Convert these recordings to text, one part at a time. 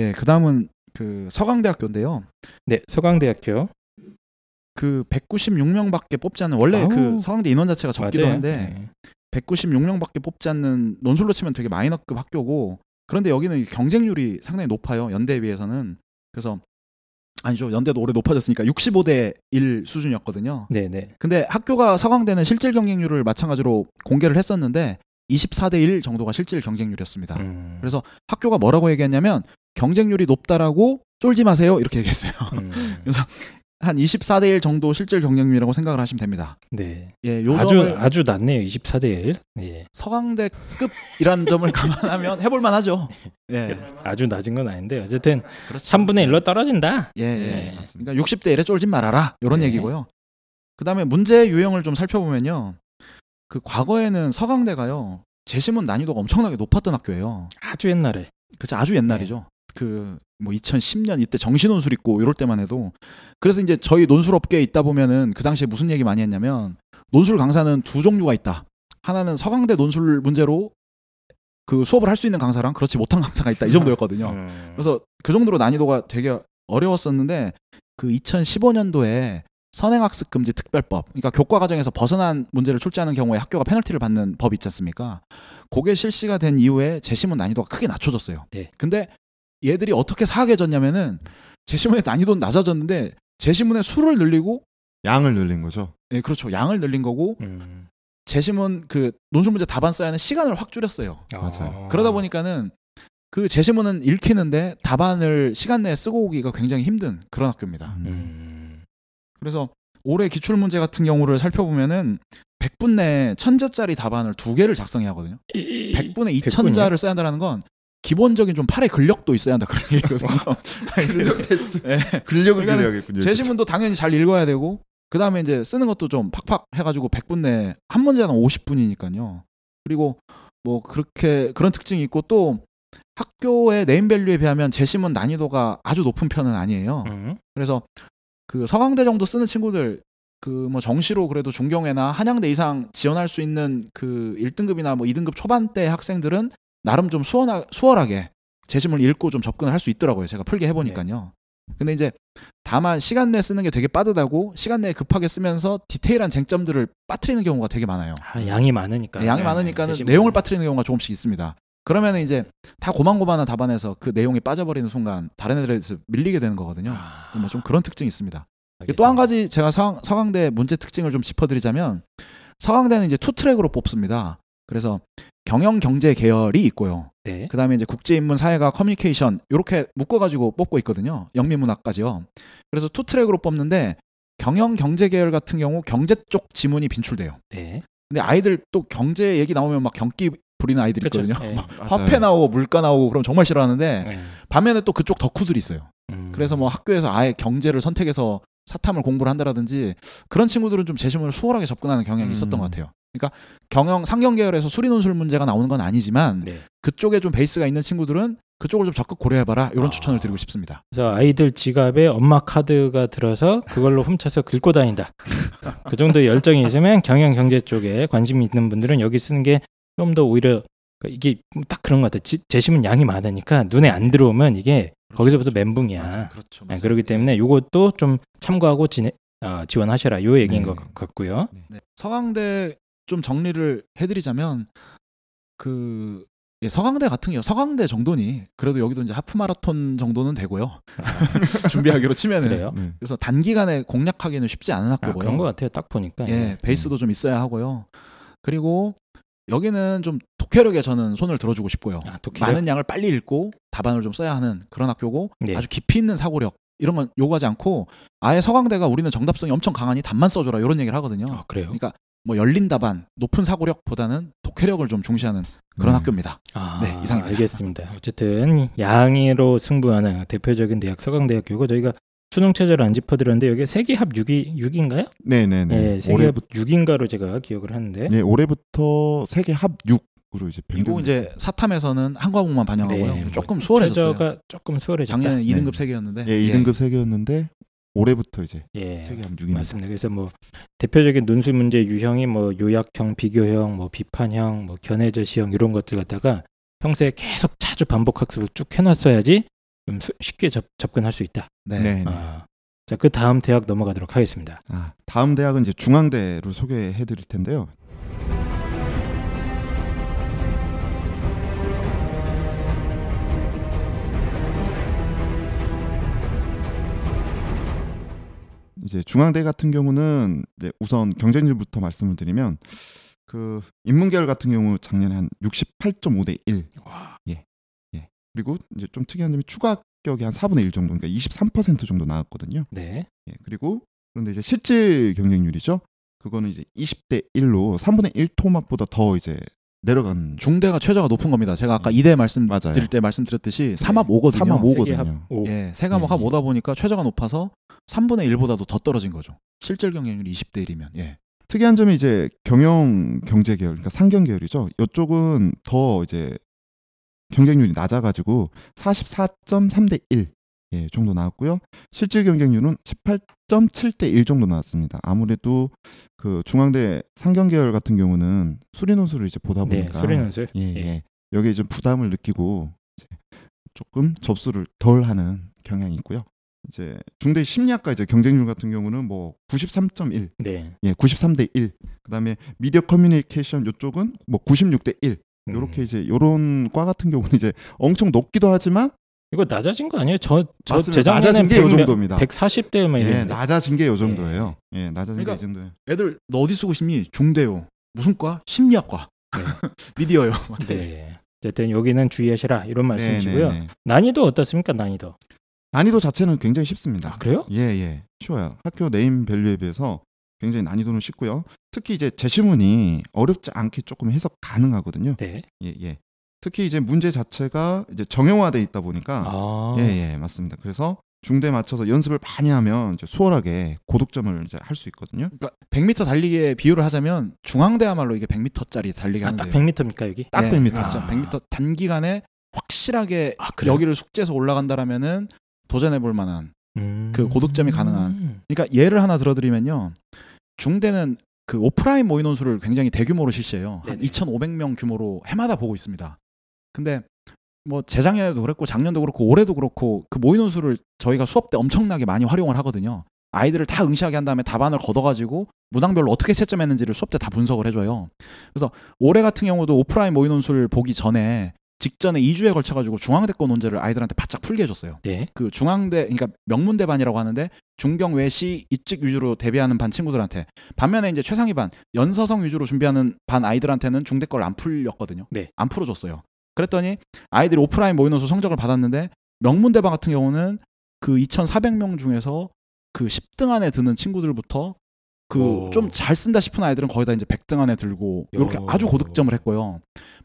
예, 그다음은 그 서강대학교인데요. 네, 서강대학교. 그 196명밖에 뽑지 않는 원래 아우. 그 서강대 인원 자체가 적기도 맞아요. 한데 네. 196명밖에 뽑지 않는 논술로 치면 되게 마이너급 학교고 그런데 여기는 경쟁률이 상당히 높아요 연대에 비해서는 그래서 아니죠 연대도 올해 높아졌으니까 65대 1 수준이었거든요 네, 네. 근데 학교가 서강대는 실질 경쟁률을 마찬가지로 공개를 했었는데 24대 1 정도가 실질 경쟁률이었습니다 음. 그래서 학교가 뭐라고 얘기했냐면 경쟁률이 높다라고 쫄지 마세요 이렇게 얘기했어요 음. 한 24대 1 정도 실질 경쟁률이라고 생각을 하시면 됩니다 네. 예, 요 아주 아주 낮네요. 24대 1. 예. 서강대급이라는 점을 감안하면 해볼 만 하죠. 예. 아주 낮은 건 아닌데 어쨌든 그렇죠. 3분의 1로 떨어진다. 예, 예. 네. 그러니까 60대 1에 쫄진 말아라. 이런 네. 얘기고요. 그다음에 문제 유형을 좀 살펴보면요. 그 과거에는 서강대가요. 재시문 난이도가 엄청나게 높았던 학교예요. 아주 옛날에. 그치 아주 옛날이죠. 그 뭐 2010년 이때 정신논술 있고 이럴 때만 해도 그래서 이제 저희 논술 업계에 있다 보면은 그 당시에 무슨 얘기 많이 했냐면 논술 강사는 두 종류가 있다. 하나는 서강대 논술 문제로 그 수업을 할 수 있는 강사랑 그렇지 못한 강사가 있다 이 정도였거든요. 음. 그래서 그 정도로 난이도가 되게 어려웠었는데 그 2015년도에 선행학습 금지 특별법, 그러니까 교과 과정에서 벗어난 문제를 출제하는 경우에 학교가 페널티를 받는 법 있지 않습니까? 그게 실시가 된 이후에 재시문 난이도가 크게 낮춰졌어요. 네. 근데 얘들이 어떻게 사악해졌냐면은 재시문의 난이도는 낮아졌는데 재시문의 수를 늘리고 양을 늘린 거죠. 예, 그렇죠. 양을 늘린 거고 음. 재시문 그 논술 문제 답안 써야 하는 시간을 확 줄였어요. 맞아요. 어. 그러다 보니까는 그 재시문은 읽히는데 답안을 시간 내에 쓰고 오기가 굉장히 힘든 그런 학교입니다. 음. 그래서 올해 기출 문제 같은 경우를 살펴보면은 100분 내에 1000자짜리 답안을 두 개를 작성해야 하거든요. 100분에 2000자를 써야 한다는 건 기본적인 좀 팔의 근력도 있어야 한다 그런 얘기거든요. 근력 테스트. 예. 근력을 그러니까는 그려야겠군요. 재시문도 당연히 잘 읽어야 되고 그다음에 이제 쓰는 것도 좀 팍팍 해 가지고 100분 내에 한 문제당 50분이니까요. 그리고 뭐 그렇게 그런 특징이 있고 또 학교의 네임밸류에 비하면 재시문 난이도가 아주 높은 편은 아니에요. 음. 그래서 그 서강대 정도 쓰는 친구들 그 뭐 정시로 그래도 중경회나 한양대 이상 지원할 수 있는 그 1등급이나 뭐 2등급 초반대 학생들은 나름 좀 수월하, 수월하게 재심을 읽고 좀 접근을 할 수 있더라고요. 제가 풀게 해보니까요. 근데 이제 다만 시간 내에 쓰는 게 되게 빠듯하고 시간 내에 급하게 쓰면서 디테일한 쟁점들을 빠뜨리는 경우가 되게 많아요. 아, 양이 많으니까. 양이 네, 많으니까는 재심은. 내용을 빠뜨리는 경우가 조금씩 있습니다. 그러면 이제 다 고만고만한 답안에서 그 내용이 빠져버리는 순간 다른 애들에서 밀리게 되는 거거든요. 아, 뭐 좀 그런 특징이 있습니다. 또 한 가지 제가 서, 서강대 문제 특징을 좀 짚어드리자면 서강대는 이제 two track으로 뽑습니다. 그래서 경영 경제 계열이 있고요. 네. 그다음에 이제 국제 인문 사회가 커뮤니케이션 이렇게 묶어 가지고 뽑고 있거든요. 영미 문학까지요. 그래서 two track으로 뽑는데 경영 경제 계열 같은 경우 경제 쪽 지문이 빈출돼요. 네. 근데 아이들 또 경제 얘기 나오면 막 경기 부리는 아이들이 그렇죠. 있거든요. 네. 화폐 나오고 물가 나오고 그럼 정말 싫어하는데 네. 반면에 또 그쪽 덕후들이 있어요. 음. 그래서 뭐 학교에서 아예 경제를 선택해서 사탐을 공부를 한다라든지 그런 친구들은 좀 재시문을 수월하게 접근하는 경향이 음. 있었던 것 같아요. 그러니까 경영 상경 계열에서 수리 논술 문제가 나오는 건 아니지만 네. 그쪽에 좀 베이스가 있는 친구들은 그쪽을 좀 적극 고려해봐라 이런 아. 추천을 드리고 싶습니다. 그래서 아이들 지갑에 엄마 카드가 들어서 그걸로 훔쳐서 긁고 다닌다. 그 정도 열정이 있으면 경영 경제 쪽에 관심 있는 분들은 여기 쓰는 게 좀 더 오히려 이게 딱 그런 것 같아. 지, 재심은 양이 많으니까 눈에 안 들어오면 이게 거기서부터 멘붕이야. 그렇죠. 네, 그렇기 때문에 요것도 좀 참고하고 지내, 어, 지원하셔라. 요 얘기인 네. 것 같고요. 네. 서강대 좀 정리를 해드리자면 그 예, 서강대 같은 경우 서강대 정도니 그래도 여기도 이제 하프 마라톤 정도는 되고요. 준비하기로 치면은 그래요? 네. 그래서 단기간에 공략하기는 쉽지 않은 아, 학교고요. 그런 것 같아요. 딱 보니까. 예, 베이스도 좀 있어야 하고요. 그리고 여기는 좀 독해력에 저는 손을 들어주고 싶고요. 아? 많은 양을 빨리 읽고 답안을 좀 써야 하는 그런 학교고 네. 아주 깊이 있는 사고력 이런 건 요구하지 않고 아예 서강대가 우리는 정답성이 엄청 강하니 답만 써줘라 이런 얘기를 하거든요. 아, 그래요? 그러니까 뭐 열린 답안, 높은 사고력보다는 독해력을 좀 중시하는 그런 음. 학교입니다. 아, 네, 이상입니다. 알겠습니다. 어쨌든 양으로 승부하는 대표적인 대학 서강대학교고 저희가 수능 체제를 안 짚어드렸는데 여기 세계합 6위 6인가요? 네네네. 네, 세계합 올해 6인가로 제가 기억을 하는데. 네, 올해부터 세계 합 6으로 이제 그리고 변경. 이제 사탐에서는 한 과목만 반영하고요. 네, 조금 뭐 수월해졌어요. 최저가 조금 수월해졌다. 작년에 네. 2등급 세개였는데 예, 2등급 세계였는데 올해부터 이제 예. 세계 합 6입니다. 맞습니다. 그래서 뭐 대표적인 논술 문제 유형이 뭐 요약형, 비교형, 뭐 비판형, 뭐 견해저시형 이런 것들 갖다가 평소에 계속 자주 반복 학습을 쭉 해놨어야지 좀 수- 쉽게 접, 접근할 수 있다. 네. 네. 네. 아, 자, 그 다음 대학 넘어가도록 하겠습니다. 아, 다음 대학은 이제 중앙대를 소개해 드릴 텐데요. 이제 중앙대 같은 경우는 이제 우선 경쟁률부터 말씀을 드리면 그 인문계열 같은 경우 작년에 한 68.5 대 1. 예. 예. 그리고 이제 좀 특이한 점이 추가 합격이 한 4분의 1 정도, 그러니까 23% 정도 나왔거든요. 네. 예, 그리고 그런데 이제 실질 경쟁률이죠. 그거는 이제 20대 1로 3분의 1 토막보다 더 이제 내려간 중대가 최저가 높은 겁니다. 제가 아까 음. 이대 말씀드릴. 때 말씀드렸듯이 3합 5거든요. 3합 세계 합 5거든요. 오. 예, 세 과목 예, 합 예. 5다 보니까 최저가 높아서 3분의 1보다도 더 떨어진 거죠. 실질 경쟁률이 20대 1이면. 예. 특이한 점이 이제 경영 경제 계열, 그러니까 상경 계열이죠. 이쪽은 더 이제 경쟁률이 낮아가지고 44.3대 1 예, 정도 나왔고요. 실질 경쟁률은 18.7대 1 정도 나왔습니다. 아무래도 그 중앙대 상경 계열 같은 경우는 수리 논술을 이제 보다 네. 보니까 수리 논술. 예, 예. 예. 여기에 좀 부담을 느끼고 이제 조금 접수를 덜 하는 경향이 있고요. 이제 중대 심리학과 이제 경쟁률 같은 경우는 뭐 93.1, 네. 예, 93대 1. 그다음에 미디어 커뮤니케이션 이쪽은 뭐 96대 1. 음. 요렇게 이제 요런 과 같은 경우는 이제 엄청 높기도 하지만 이거 낮아진 거 아니에요? 저, 저. 재작년에 낮아진 게 요 정도입니다. 140대 막 예, 이랬는데. 낮아진 게 요 정도예요. 예, 낮아진 그러니까 게 이 정도예요. 애들 너 어디 쓰고 싶니? 중대요. 무슨 과? 심리학과. 네. 미디어요. 네. 어쨌든 여기는 주의하시라 이런 네, 말씀이시고요. 네, 네. 난이도 어떻습니까? 난이도. 난이도 자체는 굉장히 쉽습니다. 아, 그래요? 예, 예. 쉬워요. 학교 네임 밸류에 비해서 굉장히 난이도는 쉽고요. 특히 이제 제시문이 어렵지 않게 조금 해석 가능하거든요. 네. 예, 예. 특히 이제 문제 자체가 이제 정형화돼 있다 보니까 아. 예, 예, 맞습니다. 그래서 중대 맞춰서 연습을 많이 하면 이제 수월하게 고득점을 이제 할 수 있거든요. 그러니까 100m 달리기에 비유를 하자면 중앙대야말로 이게 100m짜리 달리기 아, 하는데 딱 100m입니까, 여기? 딱 네, 100m. 그렇죠. 아. 100m 단기간에 확실하게 아? 여기를 숙제해서 올라간다라면은 도전해 볼 만한 음. 그 고득점이 가능한. 그러니까 예를 하나 들어드리면요. 중대는 그 오프라인 모의 논술을 굉장히 대규모로 실시해요. 한 네네. 2,500명 규모로 해마다 보고 있습니다. 근데 뭐 재작년에도 그랬고 작년도 그렇고 올해도 그렇고 그 모의 논술을 저희가 수업 때 엄청나게 많이 활용을 하거든요. 아이들을 다 응시하게 한 다음에 답안을 걷어가지고 문항별로 어떻게 채점했는지를 수업 때 다 분석을 해줘요. 그래서 올해 같은 경우도 오프라인 모의 논술 보기 전에 직전에 2주에 걸쳐 가지고 중앙대권 논제를 아이들한테 바짝 풀게 해줬어요. 네. 그 중앙대 그러니까 명문대 반이라고 하는데 중경 외시 이직 위주로 대비하는 반 친구들한테 반면에 이제 최상위 반 연서성 위주로 준비하는 반 아이들한테는 중대 걸안 풀렸거든요. 네. 안 풀어줬어요. 그랬더니 아이들이 오프라인 모의논술 성적을 받았는데 명문대 반 같은 경우는 그 2,400명 중에서 그 10등 안에 드는 친구들부터 그 오. 좀잘 쓴다 싶은 아이들은 거의 다 이제 100등 안에 들고 이렇게 요. 아주 고득점을 했고요.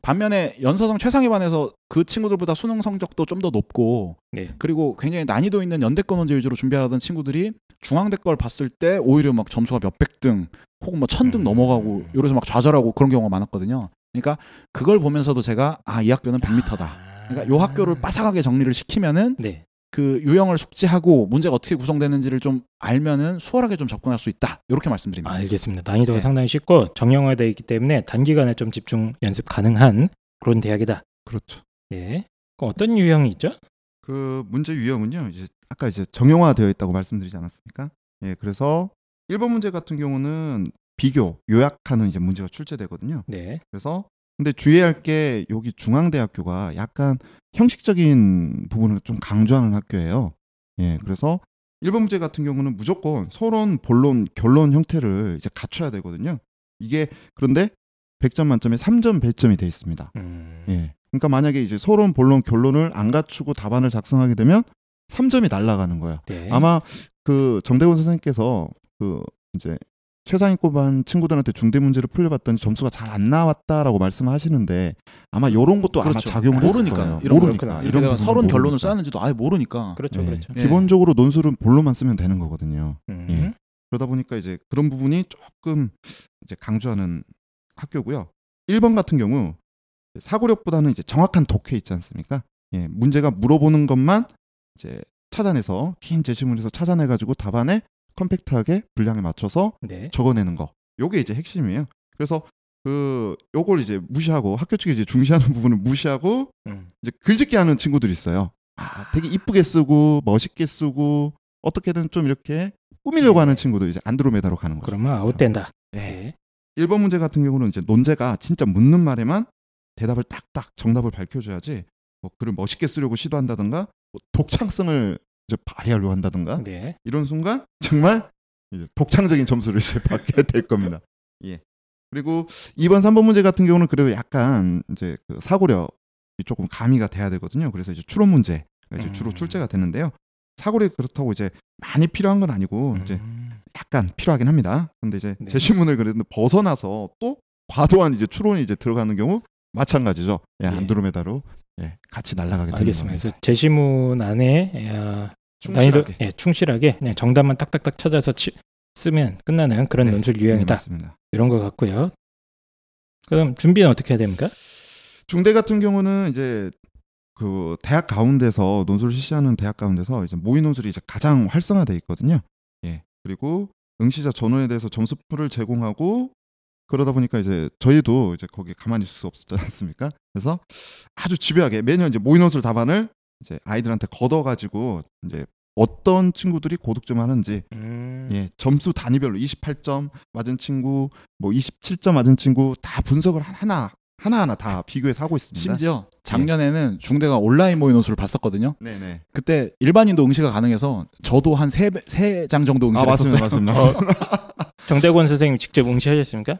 반면에 연서성 최상위 반에서 그 친구들보다 수능 성적도 좀 더 높고 네. 그리고 굉장히 난이도 있는 연대권 문제 위주로 준비하던 친구들이 중앙대 걸 봤을 때 오히려 막 점수가 몇백 등 혹은 뭐 천등 음. 넘어가고 이래서 막 좌절하고 그런 경우가 많았거든요. 그러니까 그걸 보면서도 제가 아 이 학교는 100m다. 그러니까 요 학교를 빠삭하게 정리를 시키면은 네. 그 유형을 숙지하고 문제가 어떻게 구성되는지를 좀 알면은 수월하게 좀 접근할 수 있다. 이렇게 말씀드립니다. 알겠습니다. 난이도가 네. 상당히 쉽고 정형화되어 있기 때문에 단기간에 좀 집중 연습 가능한 그런 대학이다. 그렇죠. 네. 그럼 어떤 유형이 있죠? 그 문제 유형은요. 이제 아까 이제 정형화되어 있다고 말씀드리지 않았습니까? 예, 그래서 1번 문제 같은 경우는 비교, 요약하는 이제 문제가 출제되거든요. 네. 그래서 근데 주의할 게 여기 중앙대학교가 약간 형식적인 부분을 좀 강조하는 학교예요. 예, 그래서 1번 문제 같은 경우는 무조건 서론, 본론, 결론 형태를 이제 갖춰야 되거든요. 이게 그런데 100점 만점에 3점 배점이 돼 있습니다. 음. 예. 그러니까 만약에 이제 서론, 본론, 결론을 안 갖추고 답안을 작성하게 되면 3점이 날아가는 거예요. 네. 아마 그 정대원 선생님께서 그 이제 최상위권 반 친구들한테 중대 문제를 풀려봤더니 점수가 잘 안 나왔다라고 말씀하시는데 아마 이런 것도 아마 작용을 했을 그렇죠. 모르니까 거예요. 이런 모르니까. 이런 부분은 서론 결론을. 쌓았는지도 아예 모르니까. 그렇죠, 예. 그렇죠. 예. 기본적으로 논술은 본론만 쓰면 되는 거거든요. 음. 예. 그러다 보니까 이제 그런 부분이 조금 이제 강조하는 학교고요. 1번 같은 경우 사고력보다는 이제 정확한 독해 있지 않습니까? 예, 문제가 물어보는 것만 이제 찾아내서 긴 제시문에서 찾아내 가지고 답안에 컴팩트하게 분량에 맞춰서 네. 적어내는 거. 요게 이제 핵심이에요. 그래서 그 요걸 이제 무시하고 학교 측이 이제 중시하는 부분을 무시하고 음. 이제 글짓기 하는 친구들이 있어요. 아, 되게 이쁘게 쓰고 멋있게 쓰고 어떻게든 좀 이렇게 꾸미려고 네. 하는 친구도 이제 안드로메다로 가는 거죠. 그러면 아웃된다. 네. 네. 1번 문제 같은 경우는 이제 논제가 진짜 묻는 말에만 대답을 딱딱 정답을 밝혀줘야지 뭐 글을 멋있게 쓰려고 시도한다든가 뭐 독창성을 이제 발휘하려고 한다든가 네. 이런 순간 정말 이제 독창적인 점수를 이제 받게 될 겁니다. 예. 그리고 2번, 3번 문제 같은 경우는 그래도 약간 이제 그 사고력이 조금 가미가 돼야 되거든요. 그래서 이제 추론 문제가 이제 주로 음. 출제가 되는데요. 사고력이 그렇다고 이제 많이 필요한 건 아니고 이제 음. 약간 필요하긴 합니다. 근데 이제 네. 제시문을 그래도 벗어나서 또 과도한 이제 추론이 이제 들어가는 경우 마찬가지죠. 예, 예. 안드로메다로 예, 같이 날아가게 되는 알겠습니다. 겁니다. 그래서 제시문 안에 야, 난이도 충실하게. 예, 충실하게 그냥 정답만 딱딱딱 찾아서 치, 쓰면 끝나는 그런 네. 논술 네, 유형이다. 맞습니다. 이런 것 같고요. 그럼 준비는 어떻게 해야 됩니까? 중대 같은 경우는 이제 그 대학 가운데서 논술을 실시하는 대학 가운데서 이제 모의 논술이 이제 가장 활성화돼 있거든요. 예. 그리고 응시자 전원에 대해서 점수표를 제공하고 그러다 보니까 이제 저희도 이제 거기 가만히 있을 수 없지 않습니까? 그래서 아주 집요하게 매년 이제 모의 논술 답안을 이제 아이들한테 걷어가지고 이제 어떤 친구들이 고득점 하는지 음. 예, 점수 단위별로 28점 맞은 친구, 뭐 27점 맞은 친구 다 분석을 하나 하나 하나 다 비교해서 하고 있습니다. 심지어 작년에는 중대가 온라인 모의 논술을 봤었거든요. 네네. 그때 일반인도 응시가 가능해서 저도 한 세 세 장 정도 응시를 아 했었어요. 맞습니다. 맞습니다. 정대권 선생님 직접 응시하셨습니까?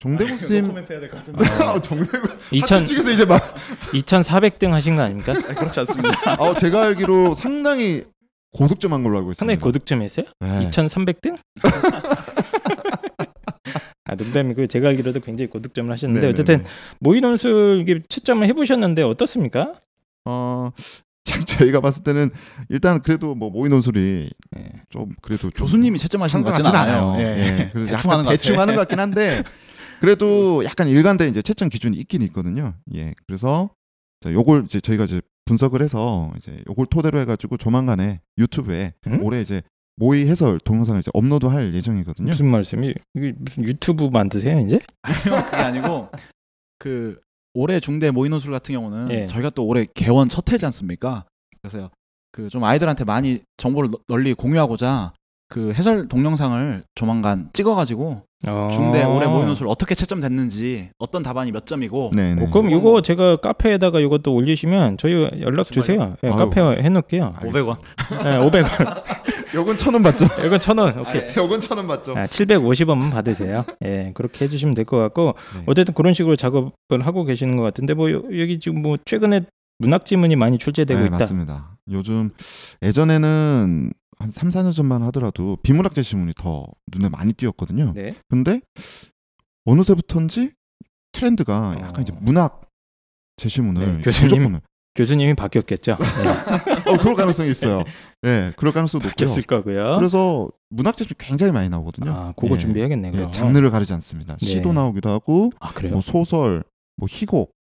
정대국 쌤, 코멘트 해야 될 것 같은데. 아, 정대국 2000 측에서 이제 막, 2,400등 하신 거 아닙니까? 그렇지 않습니다. 아, 제가 알기로 상당히 고득점한 걸로 알고 상당히 있습니다. 고득점이었어요? 네. 2,300등? 아, 농담이고 제가 알기로도 굉장히 고득점을 하셨는데 네네네. 어쨌든 모의 논술 이게 채점을 해보셨는데 어떻습니까? 어, 참 저희가 봤을 때는 일단 그래도 뭐 모의 논술이 네. 좀 그래도 좀 교수님이 채점하시는 것 같지는 같진 않아요. 예. 그래서 대충 약간 하는 것 대충 같아. 하는 것 같긴 한데 그래도 약간 일관된 이제 채점 기준이 있긴 있거든요. 예, 그래서 자, 요걸 이제 저희가 이제 분석을 해서 이제 요걸 토대로 해가지고 조만간에 유튜브에 음? 올해 이제 모의 해설 동영상을 이제 업로드할 예정이거든요. 무슨 말씀이 이게 무슨 유튜브 만드세요 이제? 그게 아니고 그 올해 중대 모의 논술 같은 경우는 예. 저희가 또 올해 개원 첫 해지 않습니까? 그래서 그 좀 아이들한테 많이 정보를 너- 널리 공유하고자 그 해설 동영상을 조만간 찍어가지고 어... 중대 올해 모의 논술 어떻게 채점됐는지 어떤 답안이 몇 점이고 네, 네. 어, 그럼 이거 제가 카페에다가 이것도 올리시면 저희 연락 주세요. 예, 아유. 카페 해놓을게요. 500원. 예, 500원. 요건 천 원 받죠. 이건 1,000원. 오케이. 요건 천 원 받죠. 아, 750원만 받으세요. 예, 그렇게 해주시면 될 것 같고 네. 어쨌든 그런 식으로 작업을 하고 계시는 것 같은데 뭐 여- 여기 지금 뭐 최근에 문학 지문이 많이 출제되고 네, 있다. 맞습니다. 요즘 예전에는 한 3, 4년 전만 하더라도 비문학 제시문이 더 눈에 많이 띄었거든요. 네. 근데 어느새부턴지 트렌드가 약간 어. 이제 문학 제시문을 네, 교수님. 교수님이 바뀌었겠죠. 네, 어, 그럴 가능성이 있어요. 예, 그럴 가능성도 높고요. 바뀌었을 거고요. 그래서 문학 제시문 굉장히 많이 나오거든요. 아, 그거 예. 준비해야겠네. 예. 장르를 가리지 않습니다. 네. 시도 나오기도 하고 아 그래요? 뭐 소설, 뭐 희곡,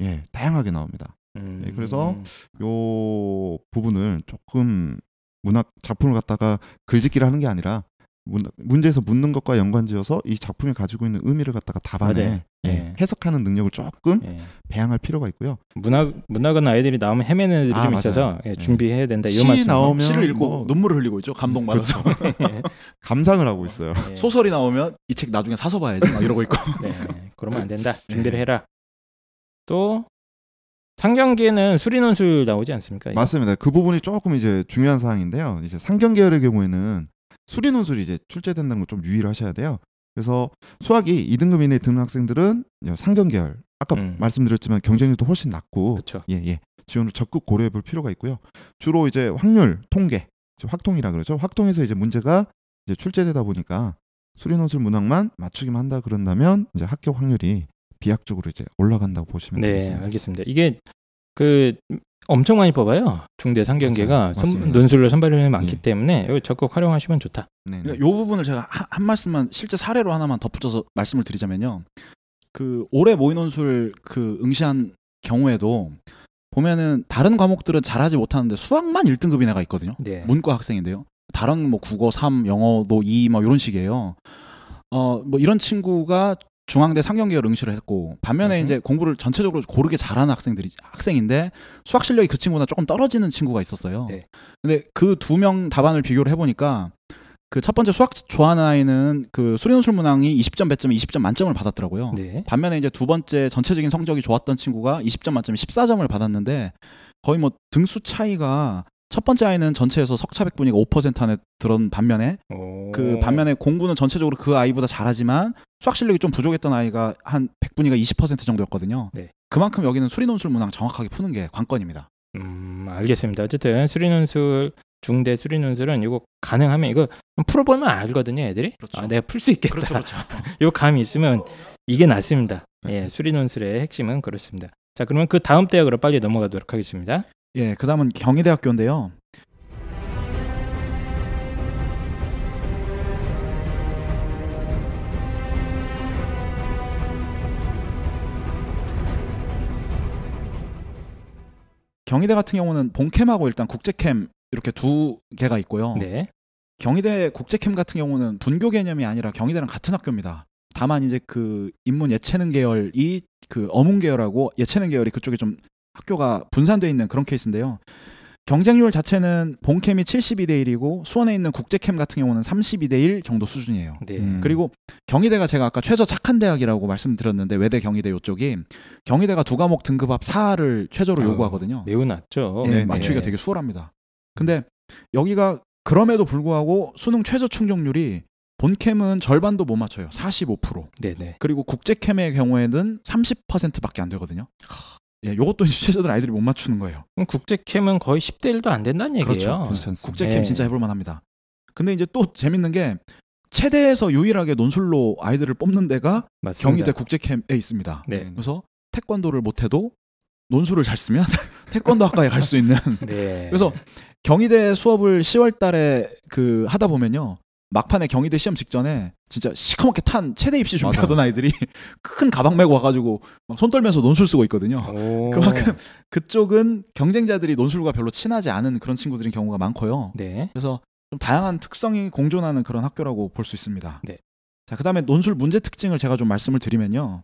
예, 다양하게 나옵니다. 음, 예, 그래서 요 부분을 조금 문학 작품을 갖다가 글짓기를 하는 게 아니라 문, 문제에서 묻는 것과 연관지어서 이 작품이 가지고 있는 의미를 갖다가 답안에. 예, 예. 해석하는 능력을 조금 예. 배양할 필요가 있고요. 문학 문학은 아이들이 나오면 헤매는 애들이 아, 좀 맞아요. 있어서 예, 예. 준비해야 된다. 이 시. 나오면 시를 읽고 뭐 눈물을 흘리고 있죠. 감동받아서. 예. 감상을 하고 있어요. 예. 소설이 나오면 이 책 나중에 사서 봐야지 막 이러고 있고. 네, 그러면 안 된다. 준비를 해라. 또 상경기에는 수리논술 나오지 않습니까? 이거? 맞습니다. 그 부분이 조금 이제 중요한 사항인데요. 이제 상경 계열의 경우에는 수리 논술이 이제 출제된다는 걸 좀 유의를 하셔야 돼요. 그래서 수학이 2등급 이내에 드는 학생들은 상경 계열 아까 음. 말씀드렸지만 경쟁률도 훨씬 낮고 그렇죠. 예, 예. 지원을 적극 고려해 볼 필요가 있고요. 주로 이제 확률, 통계, 확통이라 그러죠. 확통에서 이제 문제가 이제 출제되다 보니까 수리논술 문항만 맞추기만 한다 그런다면 이제 합격 확률이 비약적으로 이제 올라간다고 보시면 네, 되겠습니다. 알겠습니다. 이게 그 엄청 많이 뽑아요. 중대 상경계가. 논술로 선발률이 많기 예. 때문에 이거 적극 활용하시면 좋다. 네, 네. 요 부분을 제가 한, 한 말씀만 실제 사례로 하나만 덧붙여서 말씀을 드리자면요. 그 올해 모의 논술 그 응시한 경우에도 보면은 다른 과목들은 잘하지 못하는데 수학만 1등급인 애가 있거든요. 네. 문과 학생인데요. 다른 뭐 국어 3, 영어도 2, 뭐 이런 식이에요. 어, 뭐 이런 친구가 중앙대 상경계열 응시를 했고 반면에 음. 이제 공부를 전체적으로 고르게 잘하는 학생들이 학생인데 수학 실력이 그 친구보다 조금 떨어지는 친구가 있었어요. 네. 근데 그 두 명 답안을 비교를 해보니까 그 첫 번째 수학 좋아하는 아이는 그 수리논술 문항이 20점 배점에 20점 만점을 받았더라고요. 네. 반면에 이제 두 번째 전체적인 성적이 좋았던 친구가 20점 만점에 14점을 받았는데 거의 뭐 등수 차이가 첫 번째 아이는 전체에서 석차 백 분위가 5% 안에 들은 반면에 오. 그 반면에 공부는 전체적으로 그 아이보다 잘하지만 수학 실력이 좀 부족했던 아이가 한 백분위가 20% 정도였거든요. 네. 그만큼 여기는 수리논술 문항 정확하게 푸는 게 관건입니다. 음, 알겠습니다. 어쨌든 수리논술 중대 수리논술은 이거 가능하면 이거 풀어보면 알거든요, 애들이. 그렇죠. 아, 내가 풀 수 있겠다. 그렇죠, 그렇죠. 요 감이 있으면 이게 낫습니다. 예, 수리논술의 핵심은 그렇습니다. 자, 그러면 그 다음 대학으로 빨리 넘어가도록 하겠습니다. 예, 그다음은 경희대학교인데요. 경희대 같은 경우는 본캠하고 일단 국제캠 이렇게 두 개가 있고요. 네. 경희대 국제캠 같은 경우는 분교 개념이 아니라 경희대랑 같은 학교입니다. 다만 이제 그 인문 예체능 계열이 그 어문 계열하고 예체능 계열이 그쪽에 좀 학교가 분산돼 있는 그런 케이스인데요. 경쟁률 자체는 본캠이 72대 1이고 수원에 있는 국제캠 같은 경우는 32대 1 정도 수준이에요. 네. 음. 그리고 경희대가 제가 아까 최저 착한 대학이라고 말씀드렸는데 외대 경희대 요쪽이 경희대가 두 과목 등급합 4를 최저로 아유, 요구하거든요. 매우 낮죠. 예, 네, 맞추기가 네. 되게 수월합니다. 근데 여기가 그럼에도 불구하고 수능 최저 충족률이 본캠은 절반도 못 맞춰요. 45%. 네, 네. 그리고 국제캠의 경우에는 30%밖에 안 되거든요. 예, 요것도 최저들 아이들이 못 맞추는 거예요. 그럼 국제캠은 거의 10대 1도 안 된다는 얘기예요. 그렇죠. 괜찮습니다. 국제캠 네. 진짜 해볼 만합니다. 근데 이제 또 재밌는 게 체대에서 유일하게 논술로 아이들을 뽑는 데가 맞습니다. 경희대 국제캠에 있습니다. 네. 그래서 태권도를 못해도 논술을 잘 쓰면 태권도 학과에 갈 수 있는 네. 그래서 경희대 수업을 10월 달에 그 하다 보면요. 막판에 경희대 시험 직전에 진짜 시커멓게 탄 체대 입시 준비하던 아이들이 큰 가방 메고 와가지고 막 손 떨면서 논술 쓰고 있거든요. 오. 그만큼 그쪽은 경쟁자들이 논술과 별로 친하지 않은 그런 친구들인 경우가 많고요. 네. 그래서 좀 다양한 특성이 공존하는 그런 학교라고 볼 수 있습니다. 네. 자, 그 다음에 논술 문제 특징을 제가 좀 말씀을 드리면요.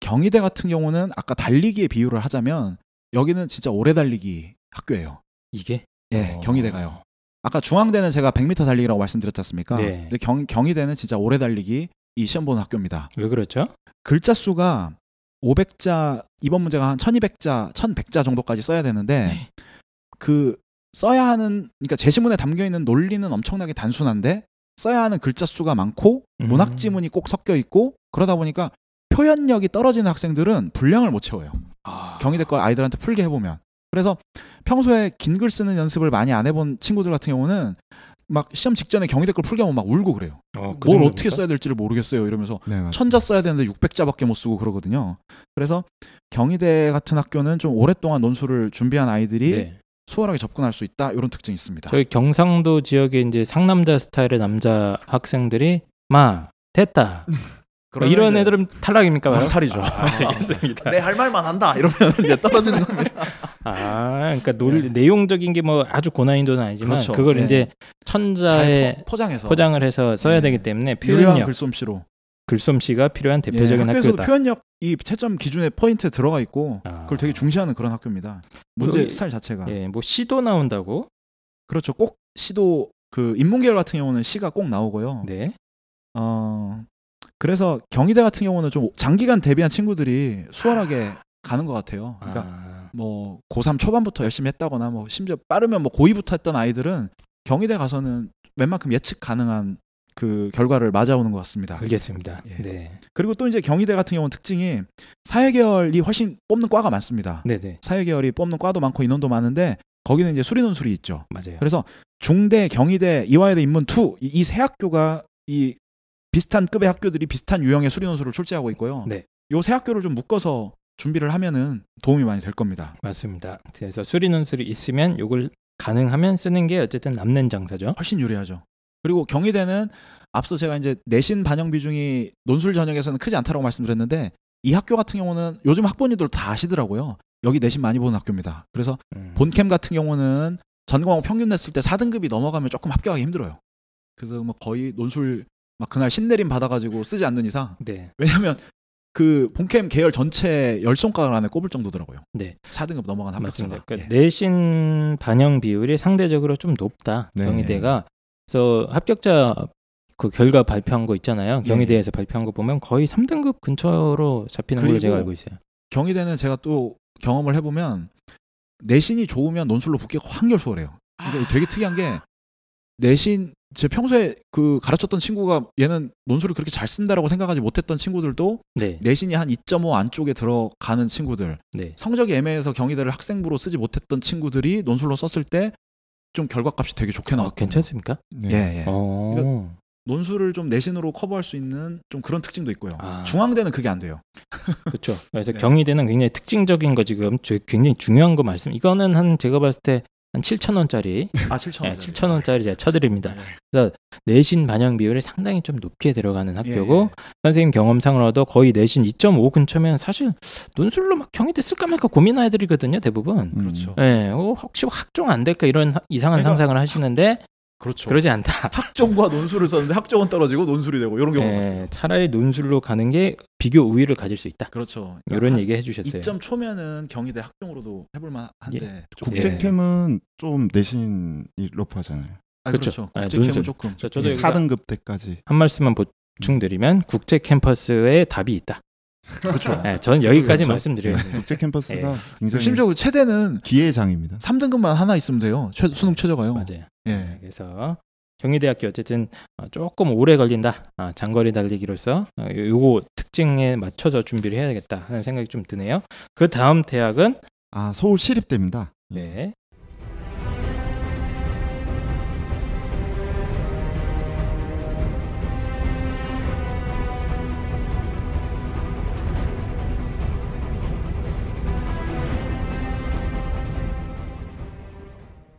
경희대 같은 경우는 아까 달리기에 비유를 하자면 여기는 진짜 오래 달리기 학교예요. 이게 예, 어. 경희대가요. 아까 중앙대는 제가 100m 달리기라고 말씀드렸지 않습니까? 네. 근데 경, 경희대는 진짜 오래 달리기 이 시험 보는 학교입니다. 왜 그렇죠? 글자 수가 500자 이번 문제가 한 1200자, 1100자 정도까지 써야 되는데 네. 그 써야 하는 그러니까 제시문에 담겨 있는 논리는 엄청나게 단순한데 써야 하는 글자 수가 많고 음. 문학 지문이 꼭 섞여 있고 그러다 보니까 표현력이 떨어지는 학생들은 분량을 못 채워요. 아. 경희대 걸 아이들한테 풀게 해보면. 그래서 평소에 긴 글 쓰는 연습을 많이 안 해본 친구들 같은 경우는 막 시험 직전에 경희대 걸 풀게 하면 막 울고 그래요. 어, 그뭘 정도입니까? 어떻게 써야 될지를 모르겠어요. 이러면서 네. 천자 써야 되는데 600자밖에 못 쓰고 그러거든요. 그래서 경희대 같은 학교는 좀 오랫동안 논술을 준비한 아이들이 네. 수월하게 접근할 수 있다. 이런 특징이 있습니다. 저희 경상도 지역에 이제 상남자 스타일의 남자 학생들이 마 됐다. 뭐 그러면 이런 이제 애들은 탈락입니까? 바로? 광탈이죠. 아, 알겠습니다. 내 할 말만 한다. 이러면 이제 떨어지는 겁니다. 아, 그러니까 논리, 내용적인 게 뭐 아주 고난이도는 아니지만 그렇죠. 그걸 네. 이제 잘 천자에 포- 포장해서 포장을 해서 써야 네. 되기 때문에 표현력, 글솜씨로 글솜씨가 필요한 예, 대표적인 학교에서도 학교다. 표현력 이 채점 기준에 포인트에 들어가 있고 아. 그걸 되게 중시하는 그런 학교입니다. 문제 여기- 스타일 자체가 예, 뭐 시도 나온다고. 그렇죠. 꼭 시도 그 인문계열 같은 경우는 시가 꼭 나오고요. 네. 어 그래서 경희대 같은 경우는 좀 장기간 대비한 친구들이 수월하게 가는 것 같아요. 그러니까 아, 뭐 고3 초반부터 열심히 했다거나 뭐 심지어 빠르면 뭐 고2부터 했던 아이들은 경희대 가서는 웬만큼 예측 가능한 그 결과를 맞아오는 것 같습니다. 알겠습니다. 예. 네. 그리고 또 이제 경희대 같은 경우는 특징이 사회계열이 훨씬 뽑는 과가 많습니다. 네, 네. 사회계열이 뽑는 과도 많고 인원도 많은데 거기는 이제 수리논술이 있죠. 맞아요. 그래서 중대, 경희대, 이화여대, 인문 2 이 세 학교가 이 비슷한 급의 학교들이 비슷한 유형의 수리논술을 출제하고 있고요. 네. 요 세 학교를 좀 묶어서 준비를 하면은 도움이 많이 될 겁니다. 맞습니다. 그래서 수리 논술이 있으면 요걸 가능하면 쓰는 게 어쨌든 남는 장사죠. 훨씬 유리하죠. 그리고 경희대는 앞서 제가 이제 내신 반영 비중이 논술 전형에서는 크지 않다고 말씀드렸는데 이 학교 같은 경우는 요즘 학부모님들 다 아시더라고요. 여기 내신 많이 보는 학교입니다. 그래서 음. 본캠 같은 경우는 전과목 평균 냈을 때 4등급이 넘어가면 조금 합격하기 힘들어요. 그래서 뭐 거의 논술 막 그날 신내림 받아가지고 쓰지 않는 이상 네. 왜냐하면 그 본캠 계열 전체 열 손가락 안에 꼽을 정도더라고요. 네. 4등급 넘어간. 합격자가. 그러니까 예. 내신 반영 비율이 상대적으로 좀 높다. 네. 경희대가 그래서 합격자 그 결과 발표한 거 있잖아요. 네. 경희대에서 발표한 거 보면 거의 3등급 근처로 잡히는 걸로 제가 알고 있어요. 경희대는 제가 또 경험을 해보면 내신이 좋으면 논술로 붙기가 한결 수월해요. 이게 되게 특이한 게 내신 제 평소에 그 가르쳤던 친구가 얘는 논술을 그렇게 잘 쓴다라고 생각하지 못했던 친구들도 네. 내신이 한 2.5 안쪽에 들어가는 친구들 네. 성적이 애매해서 경희대를 학생부로 쓰지 못했던 친구들이 논술로 썼을 때 좀 결과값이 되게 좋게 어, 나왔고 괜찮습니까? 네. 예, 예. 어. 논술을 좀 내신으로 커버할 수 있는 좀 그런 특징도 있고요. 아. 중앙대는 그게 안 돼요. 그렇죠. 그래서 네. 경희대는 굉장히 특징적인 거 지금 저- 굉장히 중요한 거 말씀. 이거는 한 제가 봤을 때 한 7천 원짜리, 아 7천 예, 원. 7천 원짜리 제가 쳐드립니다. 네. 내신 반영 비율이 상당히 좀 높게 들어가는 학교고 예, 선생님 경험상으로도 거의 내신 2.5 근처면 사실 논술로 막 경희대 쓸까 말까 고민한 애들이거든요 대부분. 음. 그렇죠. 예, 어, 혹시 학종 안 될까 이런 사- 이상한 내가- 상상을 하시는데 그렇죠. 그러지 않다. 학종과 논술을 썼는데 학종은 떨어지고 논술이 되고 이런 경우가 있어요. 예, 차라리 논술로 가는 게 비교 우위를 가질 수 있다. 그렇죠. 이런 얘기 해주셨어요. 2점 초면은 경희대 학종으로도 해볼 만한데 좀- 예. 국제캠은 좀 내신이 러프하잖아요. 아, 그렇죠. 그렇죠. 아, 국제캠은 논술. 조금 저- 저도 여기다 4등급 때까지. 한 말씀만 보충드리면 국제 캠퍼스에 답이 있다. 그렇죠. 예, 저는 여기까지 그렇죠. 말씀드려요. 국제 캠퍼스가 굉장히 심지어 그 최대는 기회의 장입니다. 3등급만 하나 있으면 돼요. 최, 수능 최저가요. 맞아요. 예. 그래서 경희대학교 어쨌든 어, 조금 오래 걸린다. 아, 장거리 달리기로서 어, 요- 요거 특징에 맞춰서 준비를 해야겠다 하는 생각이 좀 드네요. 그 다음 대학은 아 서울 시립대입니다. 네.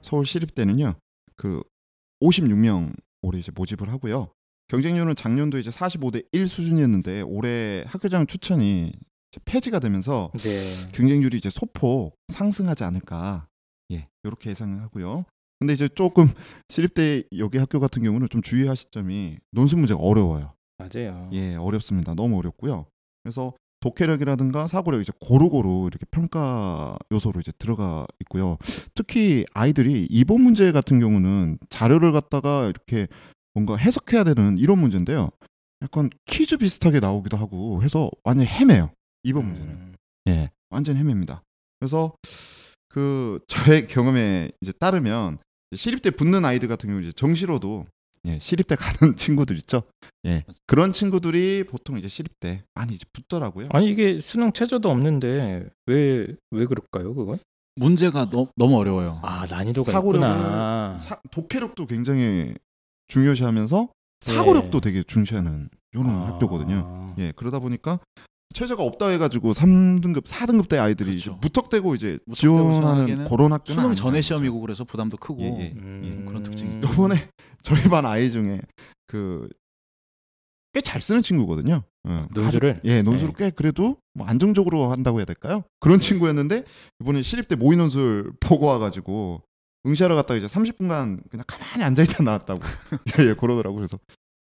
서울 시립대는요. 그 56명 올해 이제 모집을 하고요. 경쟁률은 작년도 이제 45대 1 수준이었는데 올해 학교장 추천이 폐지가 되면서 네. 경쟁률이 이제 소폭 상승하지 않을까. 예, 이렇게 예상을 하고요. 근데 이제 조금 시립대 여기 학교 같은 경우는 좀 주의하실 점이 논술 문제가 어려워요. 맞아요. 예, 어렵습니다. 너무 어렵고요. 그래서 독해력이라든가 사고력 이제 고루고루 이렇게 평가 요소로 이제 들어가 있고요. 특히 아이들이 이번 문제 같은 경우는 자료를 갖다가 이렇게 뭔가 해석해야 되는 이런 문제인데요. 약간 퀴즈 비슷하게 나오기도 하고 해서 완전 헤매요. 이번 문제는. 음, 예, 완전 헤맵니다. 그래서 그 저의 경험에 이제 따르면 시립대 붙는 아이들 같은 경우 이제 정시로도 예, 시립대 가는 친구들 있죠. 예, 그런 친구들이 보통 이제 시립대 많이 이제 붙더라고요. 아니 이게 수능 최저도 없는데 왜 왜 그럴까요, 그건? 문제가 너, 너무 어려워요. 아, 난이도가 사고력은 있구나. 사- 독해력도 굉장히 중요시하면서 사고력도 되게 중시하는 이런 아. 학교거든요. 예, 그러다 보니까 최저가 없다 해가지고 3등급, 4등급 대 아이들이 그렇죠. 무턱대고 이제 무턱대고 지원하는 지원하기에는 그런 학교는 수능 전에 거죠. 시험이고 그래서 부담도 크고 예, 예. 음, 그런 특징이 있죠. 요번에 저희 반 아이 중에 그 꽤 잘 쓰는 친구거든요. 예, 논술을? 아주- 예, 논술을 네. 꽤 그래도 뭐 안정적으로 한다고 해야 될까요? 그런 친구였는데 이번에 시립대 모의 논술 보고 와가지고 응시하러 갔다가 이제 30분간 그냥 가만히 앉아 있다 나왔다고 예, 예, 그러더라고 그래서